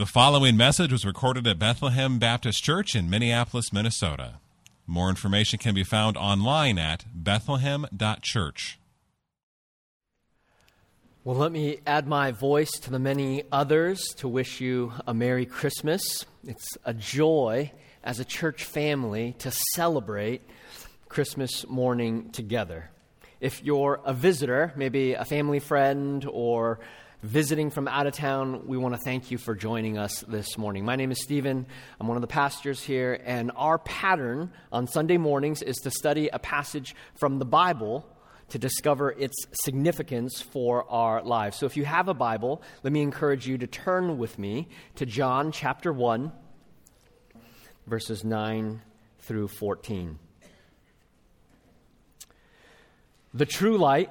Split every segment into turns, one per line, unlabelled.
The following message was recorded at Bethlehem Baptist Church in Minneapolis, Minnesota. More information can be found online at bethlehem.church.
Well, let me add my voice to the many others to wish you a Merry Christmas. It's a joy as a church family to celebrate Christmas morning together. If you're a visitor, maybe a family friend or visiting from out of town, we want to thank you for joining us this morning. My name is Stephen. I'm one of the pastors here, and our pattern on Sunday mornings is to study a passage from the Bible to discover its significance for our lives. So if you have a Bible, let me encourage you to turn with me to John chapter 1, verses 9 through 14. The true light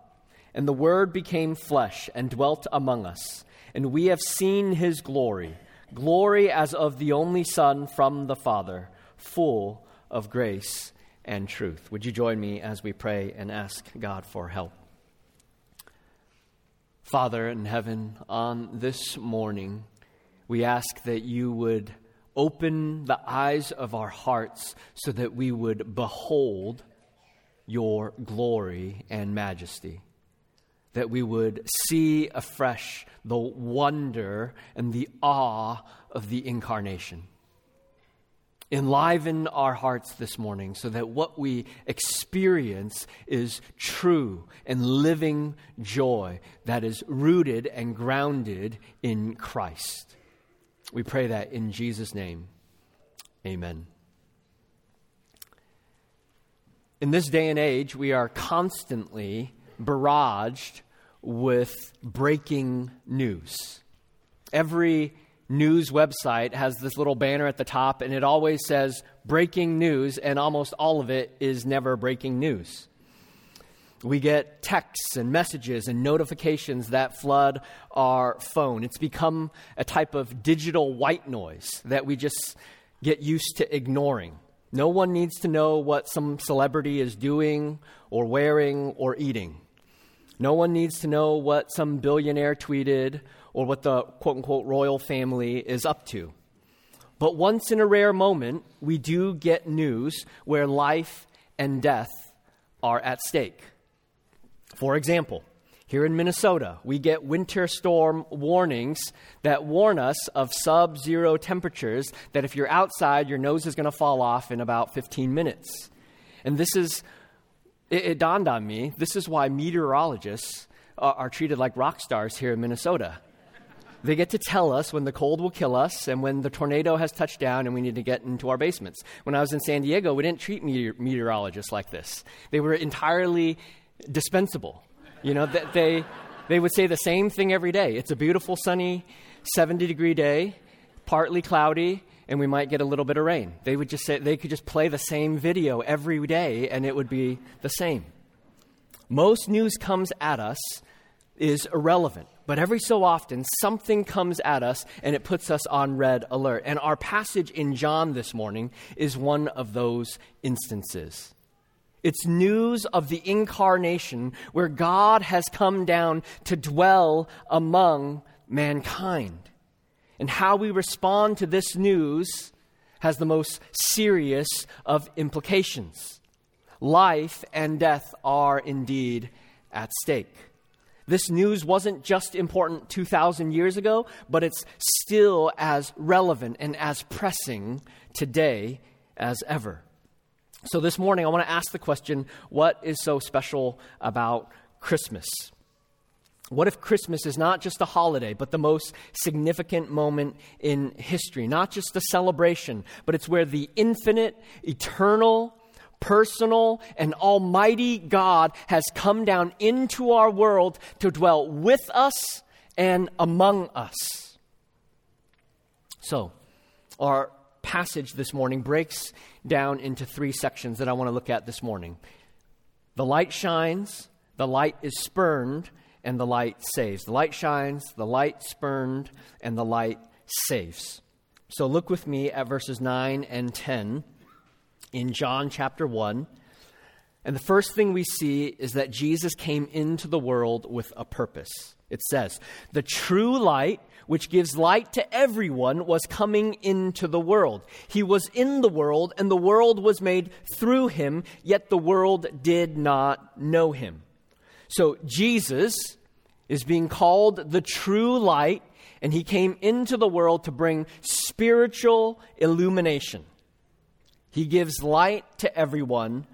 And the Word became flesh and dwelt among us, and we have seen his glory glory as of the only Son from the Father, full of grace and truth. Would you join me as we pray and ask God for help? Father in heaven, on this morning, we ask that you would open the eyes of our hearts so that we would behold your glory and majesty that we would see afresh the wonder and the awe of the incarnation. Enliven our hearts this morning so that what we experience is true and living joy that is rooted and grounded in Christ. We pray that in Jesus' name. Amen. In this day and age, we are constantly barraged with breaking news. Every news website has this little banner at the top, and it always says breaking news, and almost all of it is never breaking news. We get texts and messages and notifications that flood our phone. It's become a type of digital white noise that we just get used to ignoring. No one needs to know what some celebrity is doing or wearing or eating. No one needs to know what some billionaire tweeted or what the quote unquote royal family is up to. But once in a rare moment, we do get news where life and death are at stake. For example, here in Minnesota, we get winter storm warnings that warn us of sub zero temperatures that if you're outside, your nose is going to fall off in about 15 minutes. And this is it, it dawned on me this is why meteorologists are, are treated like rock stars here in Minnesota. They get to tell us when the cold will kill us and when the tornado has touched down and we need to get into our basements. When I was in San Diego, we didn't treat meteor- meteorologists like this. They were entirely dispensable. You know, they, they would say the same thing every day. It's a beautiful, sunny, 70 degree day, partly cloudy, and we might get a little bit of rain. They would just say they could just play the same video every day and it would be the same. Most news comes at us is irrelevant, but every so often something comes at us and it puts us on red alert. And our passage in John this morning is one of those instances. It's news of the incarnation where God has come down to dwell among mankind. And how we respond to this news has the most serious of implications. Life and death are indeed at stake. This news wasn't just important 2,000 years ago, but it's still as relevant and as pressing today as ever. So, this morning, I want to ask the question what is so special about Christmas? What if Christmas is not just a holiday, but the most significant moment in history? Not just a celebration, but it's where the infinite, eternal, personal, and almighty God has come down into our world to dwell with us and among us. So, our passage this morning breaks down into three sections that I want to look at this morning. The light shines, the light is spurned, and the light saves. The light shines, the light spurned, and the light saves. So look with me at verses 9 and 10 in John chapter 1. And the first thing we see is that Jesus came into the world with a purpose. It says, The true light, which gives light to everyone, was coming into the world. He was in the world, and the world was made through him, yet the world did not know him. So Jesus is being called the true light, and he came into the world to bring spiritual illumination. He gives light to everyone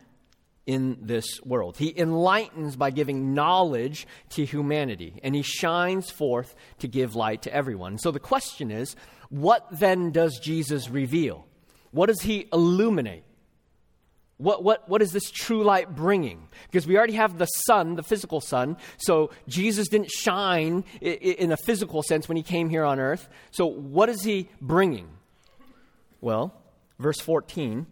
in this world. He enlightens by giving knowledge to humanity, and he shines forth to give light to everyone. So the question is what then does Jesus reveal? What does he illuminate? What, what, what is this true light bringing? Because we already have the sun, the physical sun. So Jesus didn't shine in a physical sense when he came here on earth. So what is he bringing? Well, verse 14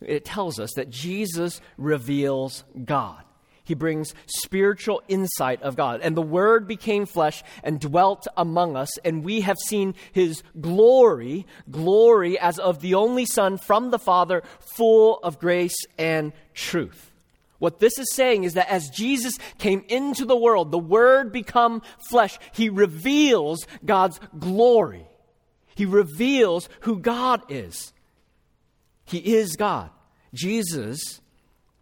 it tells us that Jesus reveals God. He brings spiritual insight of God. And the Word became flesh and dwelt among us, and we have seen His glory, glory as of the only Son from the Father, full of grace and truth. What this is saying is that as Jesus came into the world, the Word become flesh, He reveals God's glory. He reveals who God is. He is God. Jesus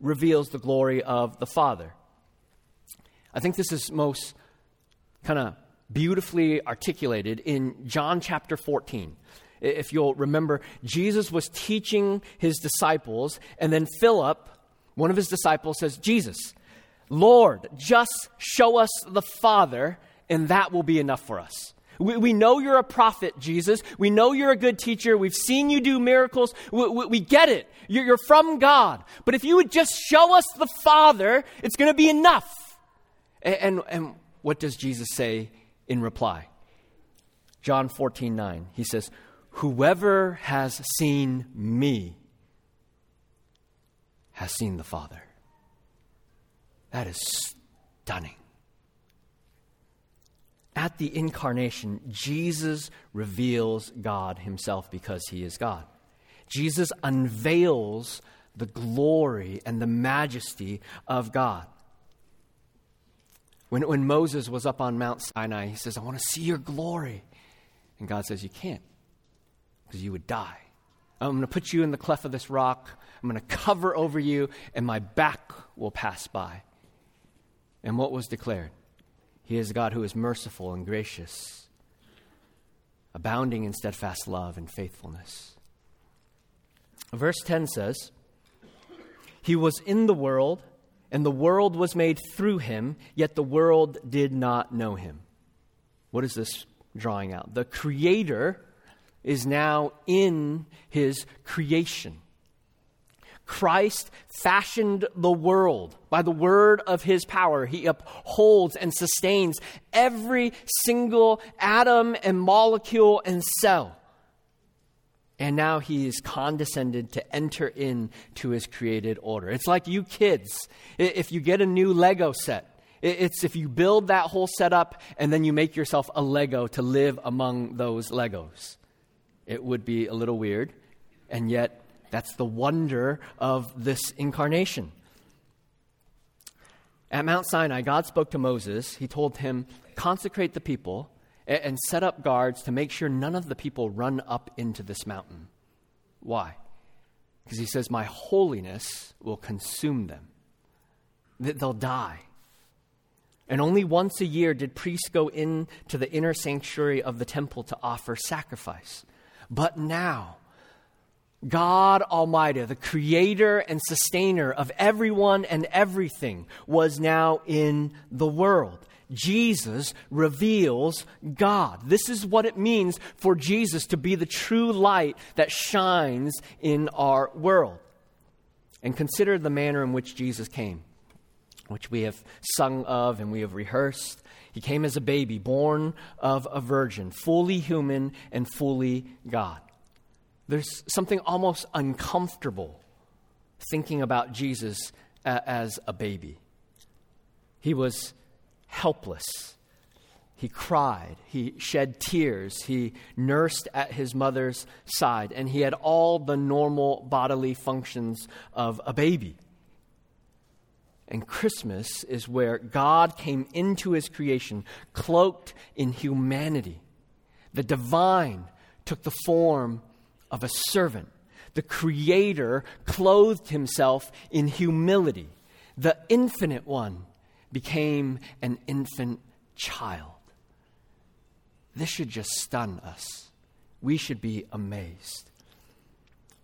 reveals the glory of the Father. I think this is most kind of beautifully articulated in John chapter 14. If you'll remember, Jesus was teaching his disciples, and then Philip, one of his disciples, says, Jesus, Lord, just show us the Father, and that will be enough for us. We, we know you're a prophet, Jesus. We know you're a good teacher. We've seen you do miracles. We, we, we get it. You're, you're from God. But if you would just show us the Father, it's going to be enough. And, and, and what does Jesus say in reply? John 14, 9. He says, Whoever has seen me has seen the Father. That is stunning. At the incarnation, Jesus reveals God himself because he is God. Jesus unveils the glory and the majesty of God. When, when Moses was up on Mount Sinai, he says, I want to see your glory. And God says, You can't, because you would die. I'm going to put you in the cleft of this rock. I'm going to cover over you, and my back will pass by. And what was declared? He is a God who is merciful and gracious, abounding in steadfast love and faithfulness. Verse 10 says, He was in the world, and the world was made through him, yet the world did not know him. What is this drawing out? The Creator is now in his creation. Christ fashioned the world by the word of his power. He upholds and sustains every single atom and molecule and cell. And now he is condescended to enter into his created order. It's like you kids. If you get a new Lego set, it's if you build that whole setup and then you make yourself a Lego to live among those Legos. It would be a little weird, and yet that's the wonder of this incarnation. At Mount Sinai, God spoke to Moses. He told him, Consecrate the people and set up guards to make sure none of the people run up into this mountain. Why? Because he says, My holiness will consume them, that they'll die. And only once a year did priests go into the inner sanctuary of the temple to offer sacrifice. But now, God Almighty, the creator and sustainer of everyone and everything, was now in the world. Jesus reveals God. This is what it means for Jesus to be the true light that shines in our world. And consider the manner in which Jesus came. which we have sung of and we have rehearsed. He came as a baby, born of a virgin, fully human and fully God. There's something almost uncomfortable thinking about Jesus as a baby. He was helpless. He cried. He shed tears. He nursed at his mother's side. And he had all the normal bodily functions of a baby. And Christmas is where God came into his creation, cloaked in humanity. The divine took the form of a servant. The Creator clothed himself in humility. The infinite one became an infant child. This should just stun us. We should be amazed.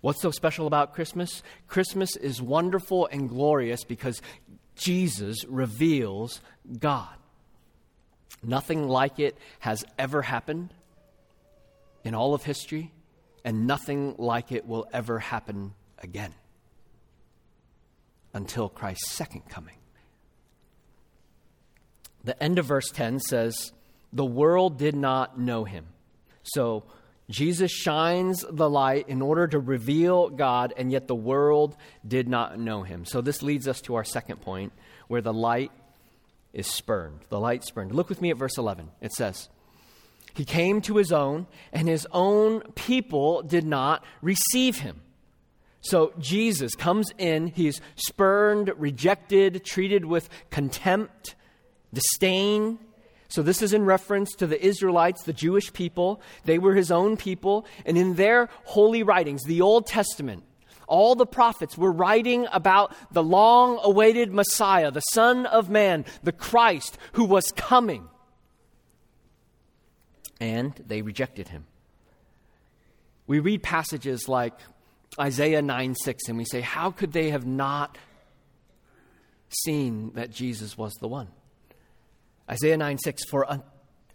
What's so special about Christmas? Christmas is wonderful and glorious because Jesus reveals God. Nothing like it has ever happened in all of history, and nothing like it will ever happen again until Christ's second coming. The end of verse 10 says, The world did not know him. So Jesus shines the light in order to reveal God, and yet the world did not know him. So this leads us to our second point, where the light is spurned. The light spurned. Look with me at verse 11. It says, He came to his own, and his own people did not receive him. So Jesus comes in, he's spurned, rejected, treated with contempt, disdain. So, this is in reference to the Israelites, the Jewish people. They were his own people. And in their holy writings, the Old Testament, all the prophets were writing about the long awaited Messiah, the Son of Man, the Christ who was coming. And they rejected him. We read passages like Isaiah 9 6, and we say, How could they have not seen that Jesus was the one? Isaiah 9 6 For,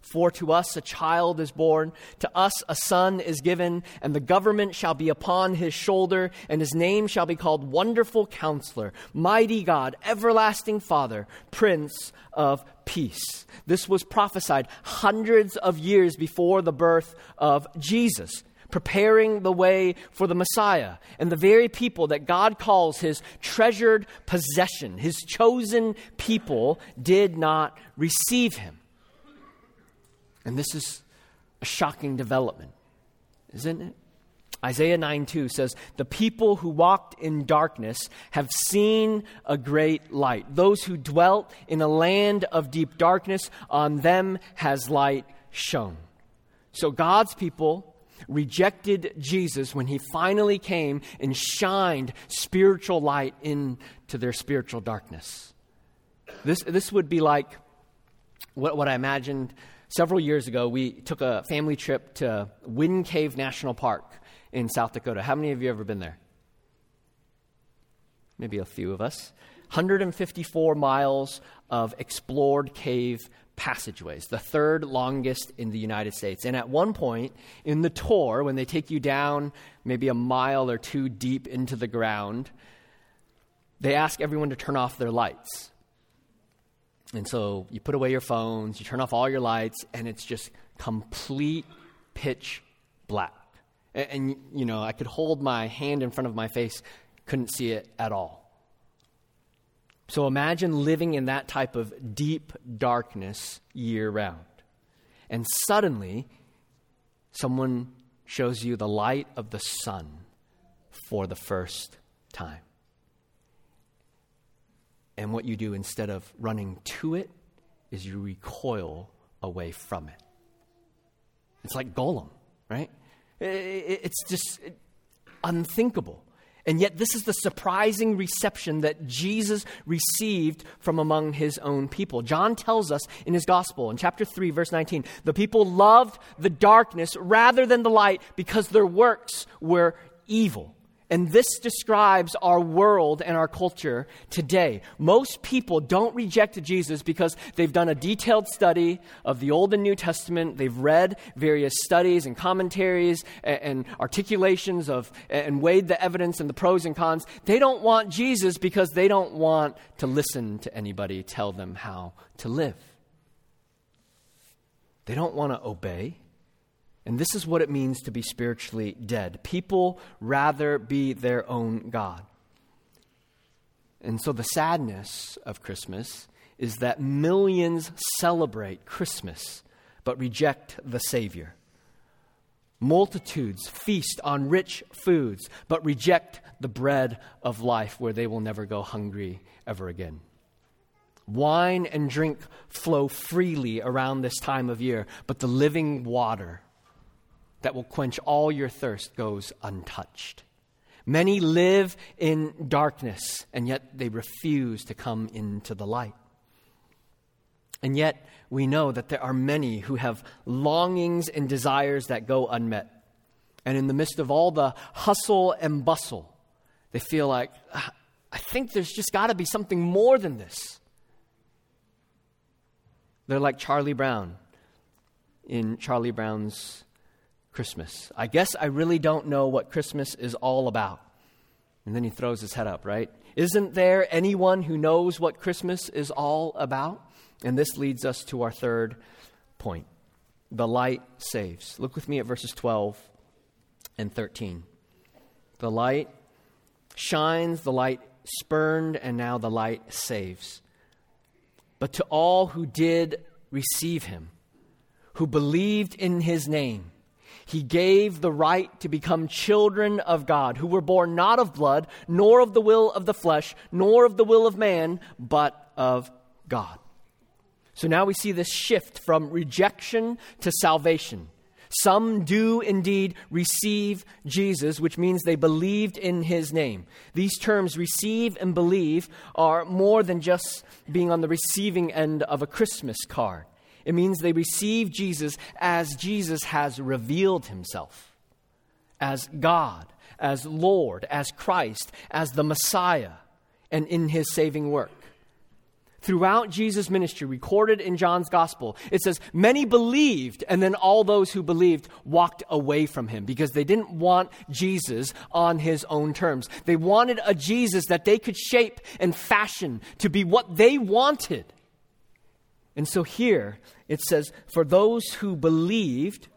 for to us a child is born, to us a son is given, and the government shall be upon his shoulder, and his name shall be called Wonderful Counselor, Mighty God, Everlasting Father, Prince of Peace. This was prophesied hundreds of years before the birth of Jesus preparing the way for the Messiah. And the very people that God calls his treasured possession, his chosen people, did not receive him. And this is a shocking development, isn't it? Isaiah 9 2 says, The people who walked in darkness have seen a great light. Those who dwelt in a land of deep darkness, on them has light shone. So God's people rejected Jesus when he finally came and shined spiritual light into their spiritual darkness. This, this would be like what, what I imagined several years ago. We took a family trip to Wind Cave National Park in South Dakota. How many of you have ever been there? Maybe a few of us. 154 miles of explored cave passageways, the third longest in the United States. And at one point in the tour, when they take you down maybe a mile or two deep into the ground, they ask everyone to turn off their lights. And so you put away your phones, you turn off all your lights, and it's just complete pitch black. And, and you know, I could hold my hand in front of my face, couldn't see it at all. So imagine living in that type of deep darkness year round. And suddenly, someone shows you the light of the sun for the first time. And what you do instead of running to it is you recoil away from it. It's like Gollum, right? It's just unthinkable. And yet, this is the surprising reception that Jesus received from among his own people. John tells us in his gospel, in chapter 3, verse 19, the people loved the darkness rather than the light because their works were evil. And this describes our world and our culture today. Most people don't reject Jesus because they've done a detailed study of the Old and New Testament. They've read various studies and commentaries and, and articulations of and weighed the evidence and the pros and cons. They don't want Jesus because they don't want to listen to anybody tell them how to live. They don't want to obey. And this is what it means to be spiritually dead. People rather be their own God. And so the sadness of Christmas is that millions celebrate Christmas but reject the Savior. Multitudes feast on rich foods but reject the bread of life where they will never go hungry ever again. Wine and drink flow freely around this time of year, but the living water that will quench all your thirst goes untouched. Many live in darkness, and yet they refuse to come into the light. And yet, we know that there are many who have longings and desires that go unmet. And in the midst of all the hustle and bustle, they feel like, ah, I think there's just got to be something more than this. They're like Charlie Brown in Charlie Brown's Christmas. I guess I really don't know what Christmas is all about. And then he throws his head up, right? Isn't there anyone who knows what Christmas is all about? And this leads us to our third point the light saves. Look with me at verses 12 and 13. The light shines, the light spurned, and now the light saves. But to all who did receive him, who believed in his name, he gave the right to become children of God, who were born not of blood, nor of the will of the flesh, nor of the will of man, but of God. So now we see this shift from rejection to salvation. Some do indeed receive Jesus, which means they believed in his name. These terms, receive and believe, are more than just being on the receiving end of a Christmas card. It means they receive Jesus as Jesus has revealed himself as God, as Lord, as Christ, as the Messiah, and in his saving work. Throughout Jesus' ministry, recorded in John's gospel, it says, Many believed, and then all those who believed walked away from him because they didn't want Jesus on his own terms. They wanted a Jesus that they could shape and fashion to be what they wanted. And so here it says, for those who believed,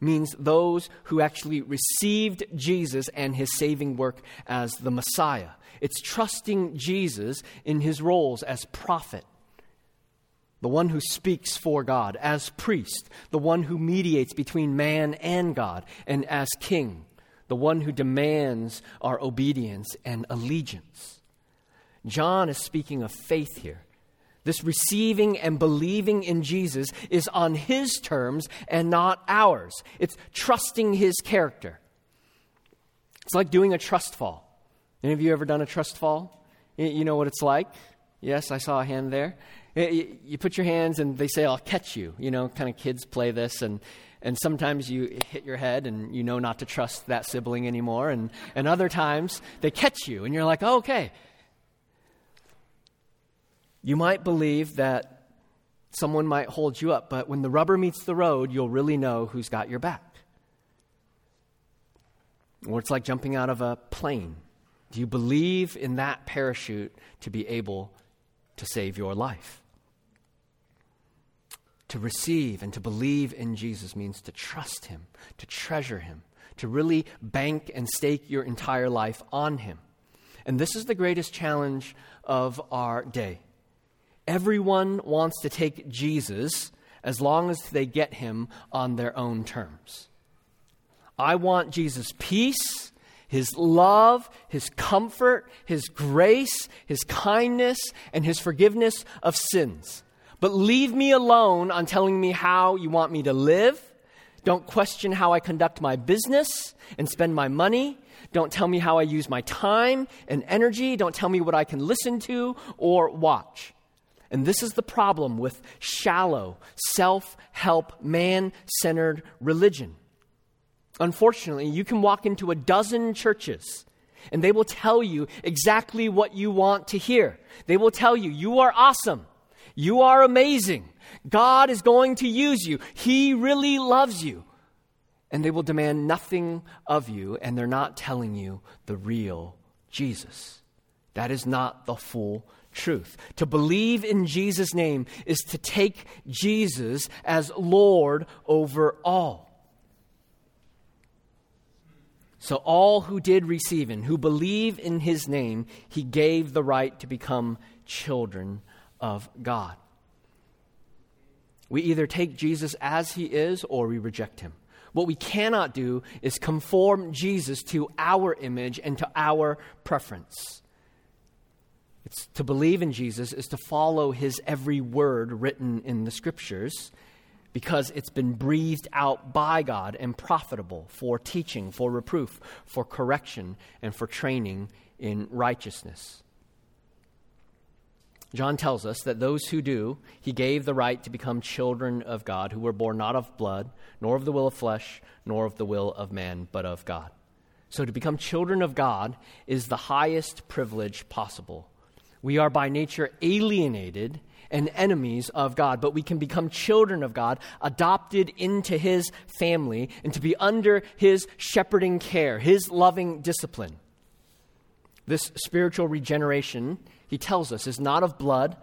means those who actually received Jesus and his saving work as the Messiah. It's trusting Jesus in his roles as prophet, the one who speaks for God, as priest, the one who mediates between man and God, and as king, the one who demands our obedience and allegiance. John is speaking of faith here. This receiving and believing in Jesus is on his terms and not ours. It's trusting his character. It's like doing a trust fall. Any of you ever done a trust fall? You know what it's like? Yes, I saw a hand there. You put your hands and they say, I'll catch you. You know, kind of kids play this and and sometimes you hit your head and you know not to trust that sibling anymore and, and other times they catch you and you're like oh, okay you might believe that someone might hold you up, but when the rubber meets the road, you'll really know who's got your back. Or it's like jumping out of a plane. Do you believe in that parachute to be able to save your life? To receive and to believe in Jesus means to trust Him, to treasure Him, to really bank and stake your entire life on Him. And this is the greatest challenge of our day. Everyone wants to take Jesus as long as they get him on their own terms. I want Jesus' peace, his love, his comfort, his grace, his kindness, and his forgiveness of sins. But leave me alone on telling me how you want me to live. Don't question how I conduct my business and spend my money. Don't tell me how I use my time and energy. Don't tell me what I can listen to or watch. And this is the problem with shallow, self help, man centered religion. Unfortunately, you can walk into a dozen churches And they will tell you exactly what you want to hear. They will tell you, you are awesome. You are amazing. God is going to use you. He really loves you. And they will demand nothing of you, and they're not telling you the real Jesus. That is not the full truth. To believe in Jesus' name is to take Jesus as Lord over all. So, all who did receive him, who believe in his name, he gave the right to become children of God. We either take Jesus as he is or we reject him. What we cannot do is conform Jesus to our image and to our preference. It's to believe in Jesus is to follow his every word written in the scriptures because it's been breathed out by God and profitable for teaching, for reproof, for correction, and for training in righteousness. John tells us that those who do, he gave the right to become children of God, who were born not of blood, nor of the will of flesh, nor of the will of man, but of God. So to become children of God is the highest privilege possible. We are by nature alienated and enemies of God, but we can become children of God, adopted into His family, and to be under His shepherding care, His loving discipline. This spiritual regeneration he tells us, is not of blood,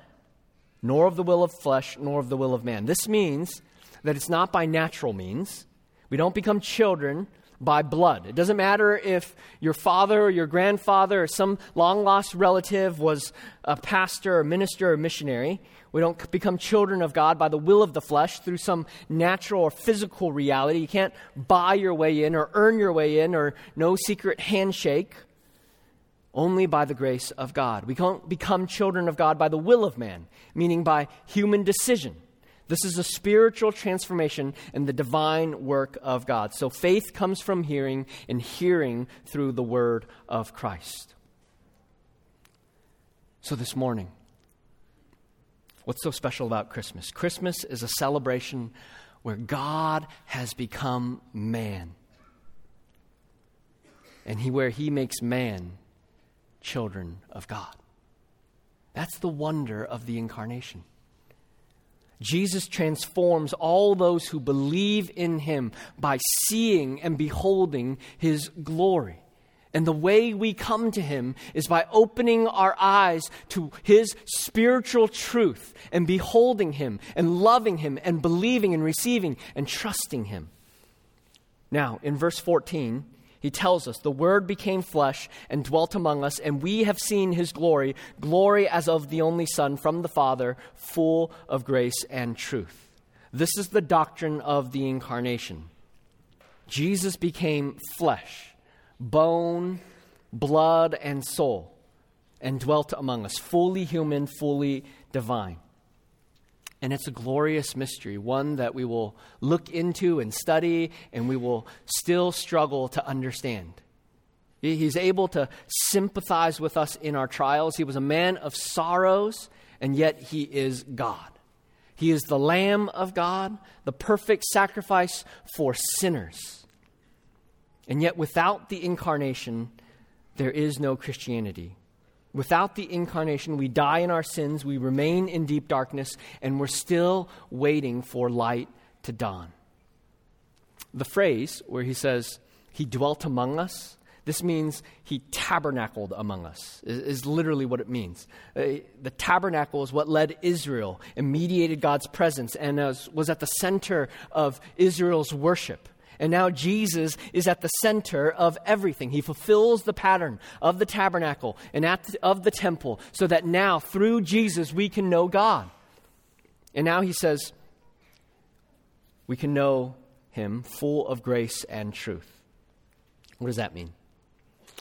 nor of the will of flesh, nor of the will of man. This means that it's not by natural means. We don't become children by blood. It doesn't matter if your father or your grandfather or some long lost relative was a pastor or minister or missionary. We don't become children of God by the will of the flesh through some natural or physical reality. You can't buy your way in or earn your way in or no secret handshake only by the grace of God. We can't become children of God by the will of man, meaning by human decision. This is a spiritual transformation and the divine work of God. So faith comes from hearing, and hearing through the word of Christ. So this morning, what's so special about Christmas? Christmas is a celebration where God has become man. And he, where he makes man children of God. That's the wonder of the incarnation. Jesus transforms all those who believe in him by seeing and beholding his glory. And the way we come to him is by opening our eyes to his spiritual truth and beholding him and loving him and believing and receiving and trusting him. Now, in verse 14, he tells us, The Word became flesh and dwelt among us, and we have seen his glory, glory as of the only Son from the Father, full of grace and truth. This is the doctrine of the incarnation. Jesus became flesh, bone, blood, and soul, and dwelt among us, fully human, fully divine. And it's a glorious mystery, one that we will look into and study, and we will still struggle to understand. He's able to sympathize with us in our trials. He was a man of sorrows, and yet he is God. He is the Lamb of God, the perfect sacrifice for sinners. And yet, without the incarnation, there is no Christianity. Without the incarnation, we die in our sins, we remain in deep darkness, and we're still waiting for light to dawn. The phrase where he says, He dwelt among us, this means he tabernacled among us, is, is literally what it means. Uh, the tabernacle is what led Israel and mediated God's presence and was at the center of Israel's worship. And now Jesus is at the center of everything. He fulfills the pattern of the tabernacle and at, of the temple so that now, through Jesus, we can know God. And now he says, we can know him full of grace and truth. What does that mean?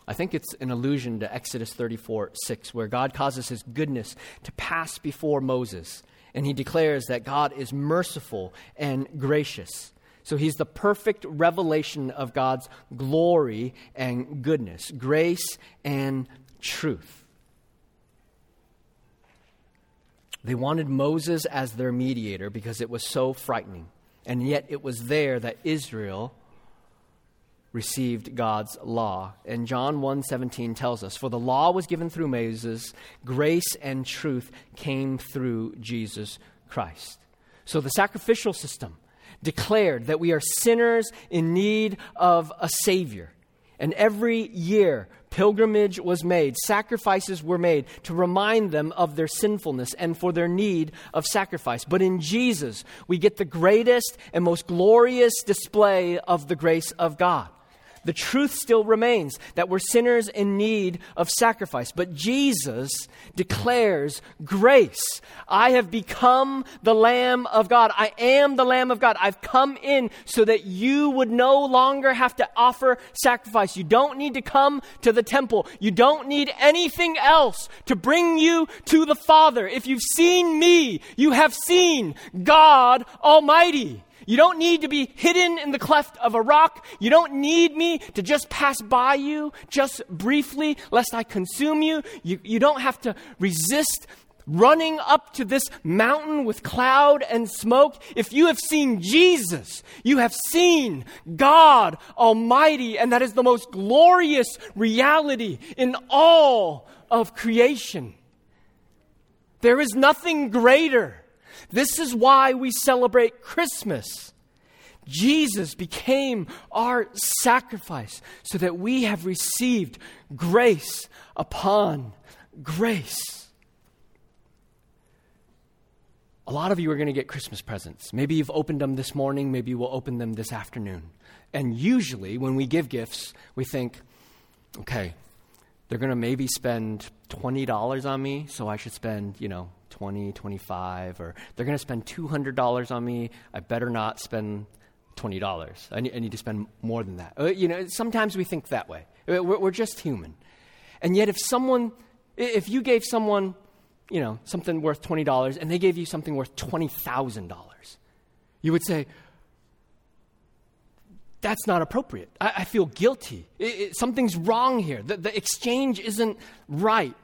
I think it's an allusion to Exodus 34 6, where God causes his goodness to pass before Moses. And he declares that God is merciful and gracious. So he's the perfect revelation of God's glory and goodness, grace and truth. They wanted Moses as their mediator because it was so frightening. And yet it was there that Israel received God's law. And John 1:17 tells us, "For the law was given through Moses, grace and truth came through Jesus Christ." So the sacrificial system declared that we are sinners in need of a savior. And every year, pilgrimage was made, sacrifices were made to remind them of their sinfulness and for their need of sacrifice. But in Jesus, we get the greatest and most glorious display of the grace of God the truth still remains that we're sinners in need of sacrifice. But Jesus declares grace. I have become the Lamb of God. I am the Lamb of God. I've come in so that you would no longer have to offer sacrifice. You don't need to come to the temple. You don't need anything else to bring you to the Father. If you've seen me, you have seen God Almighty. You don't need to be hidden in the cleft of a rock. You don't need me to just pass by you just briefly, lest I consume you. You, you don't have to resist running up to this mountain with cloud and smoke. If you have seen Jesus, you have seen God Almighty, and that is the most glorious reality in all of creation. There is nothing greater this is why we celebrate Christmas. Jesus became our sacrifice so that we have received grace upon grace. A lot of you are going to get Christmas presents. Maybe you've opened them this morning, maybe you will open them this afternoon. And usually, when we give gifts, we think, okay, they're going to maybe spend $20 on me, so I should spend, you know, 20, 25, or they're going to spend $200 on me. I better not spend $20. I need, I need to spend more than that. Uh, you know, sometimes we think that way. Uh, we're, we're just human. And yet, if someone, if you gave someone, you know, something worth $20 and they gave you something worth $20,000, you would say, that's not appropriate. I, I feel guilty. It, it, something's wrong here. The, the exchange isn't right.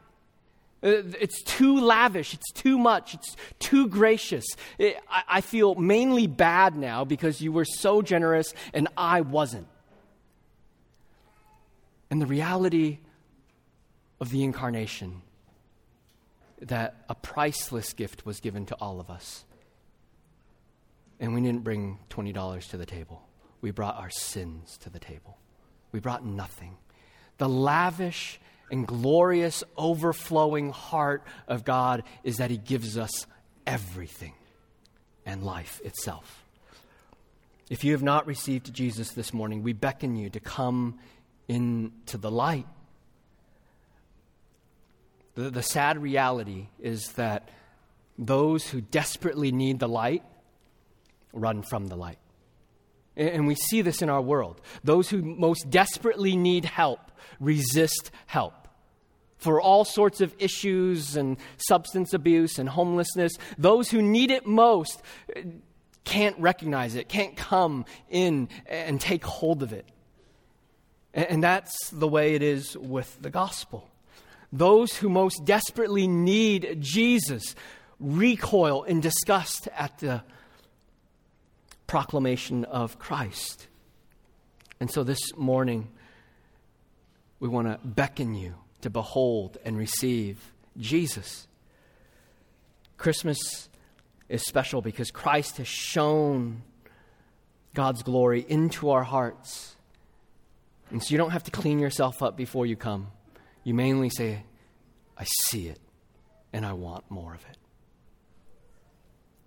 Uh, it's too lavish. It's too much. It's too gracious. It, I, I feel mainly bad now because you were so generous and I wasn't. And the reality of the incarnation that a priceless gift was given to all of us. And we didn't bring $20 to the table, we brought our sins to the table. We brought nothing. The lavish and glorious, overflowing heart of God is that He gives us everything and life itself. If you have not received Jesus this morning, we beckon you to come into the light. The, the sad reality is that those who desperately need the light run from the light. And we see this in our world. Those who most desperately need help resist help for all sorts of issues and substance abuse and homelessness. Those who need it most can't recognize it, can't come in and take hold of it. And that's the way it is with the gospel. Those who most desperately need Jesus recoil in disgust at the proclamation of Christ. And so this morning, we want to beckon you to behold and receive Jesus. Christmas is special because Christ has shone God's glory into our hearts. And so you don't have to clean yourself up before you come. You mainly say, I see it and I want more of it.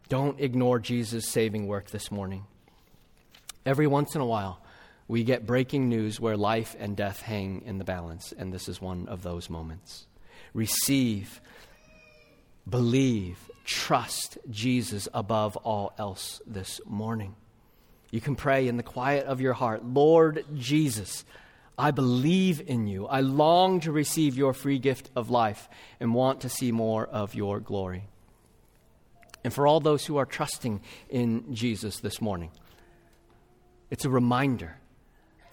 Don't ignore Jesus' saving work this morning. Every once in a while, we get breaking news where life and death hang in the balance, and this is one of those moments. Receive, believe, trust Jesus above all else this morning. You can pray in the quiet of your heart Lord Jesus, I believe in you. I long to receive your free gift of life and want to see more of your glory. And for all those who are trusting in Jesus this morning, it's a reminder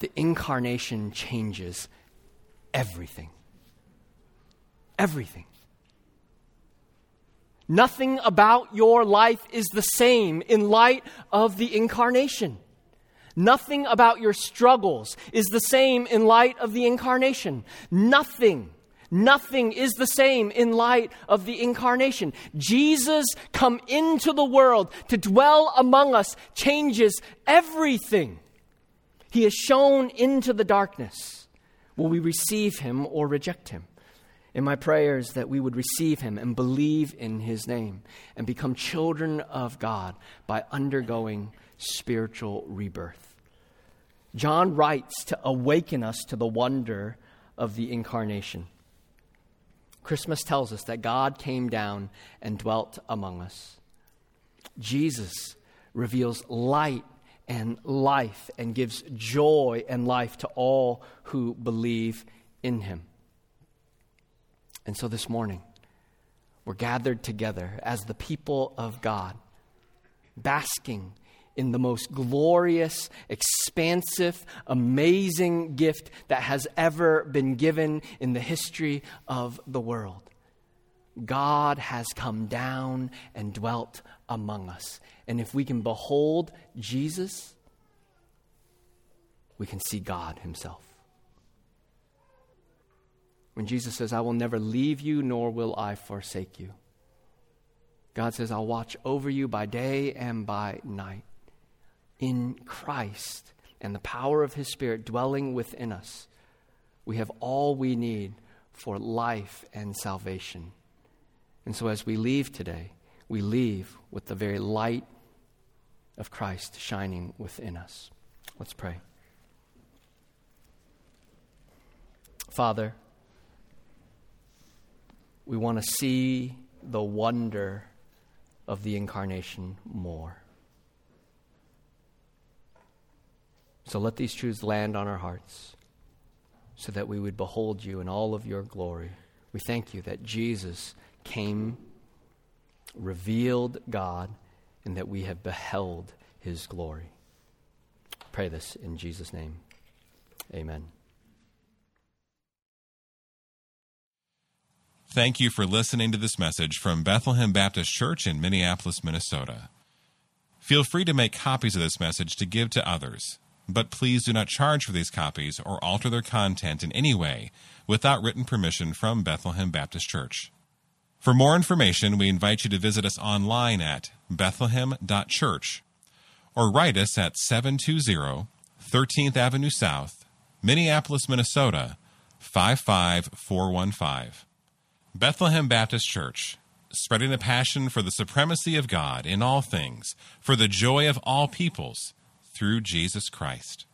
the incarnation changes everything. Everything. Nothing about your life is the same in light of the incarnation. Nothing about your struggles is the same in light of the incarnation. Nothing. Nothing is the same in light of the incarnation. Jesus come into the world to dwell among us changes everything. He is shone into the darkness. Will we receive him or reject him? In my prayers that we would receive him and believe in his name and become children of God by undergoing spiritual rebirth. John writes to awaken us to the wonder of the incarnation. Christmas tells us that God came down and dwelt among us. Jesus reveals light and life and gives joy and life to all who believe in him. And so this morning, we're gathered together as the people of God, basking in the most glorious, expansive, amazing gift that has ever been given in the history of the world. God has come down and dwelt among us. And if we can behold Jesus, we can see God Himself. When Jesus says, I will never leave you, nor will I forsake you. God says, I'll watch over you by day and by night. In Christ and the power of His Spirit dwelling within us, we have all we need for life and salvation. And so as we leave today, we leave with the very light of Christ shining within us. Let's pray. Father, we want to see the wonder of the incarnation more. So let these truths land on our hearts so that we would behold you in all of your glory. We thank you that Jesus came, revealed God, and that we have beheld his glory. Pray this in Jesus' name. Amen.
Thank you for listening to this message from Bethlehem Baptist Church in Minneapolis, Minnesota. Feel free to make copies of this message to give to others, but please do not charge for these copies or alter their content in any way without written permission from Bethlehem Baptist Church. For more information, we invite you to visit us online at bethlehem.church or write us at 720 13th Avenue South, Minneapolis, Minnesota 55415. Bethlehem Baptist Church, spreading a passion for the supremacy of God in all things, for the joy of all peoples, through Jesus Christ.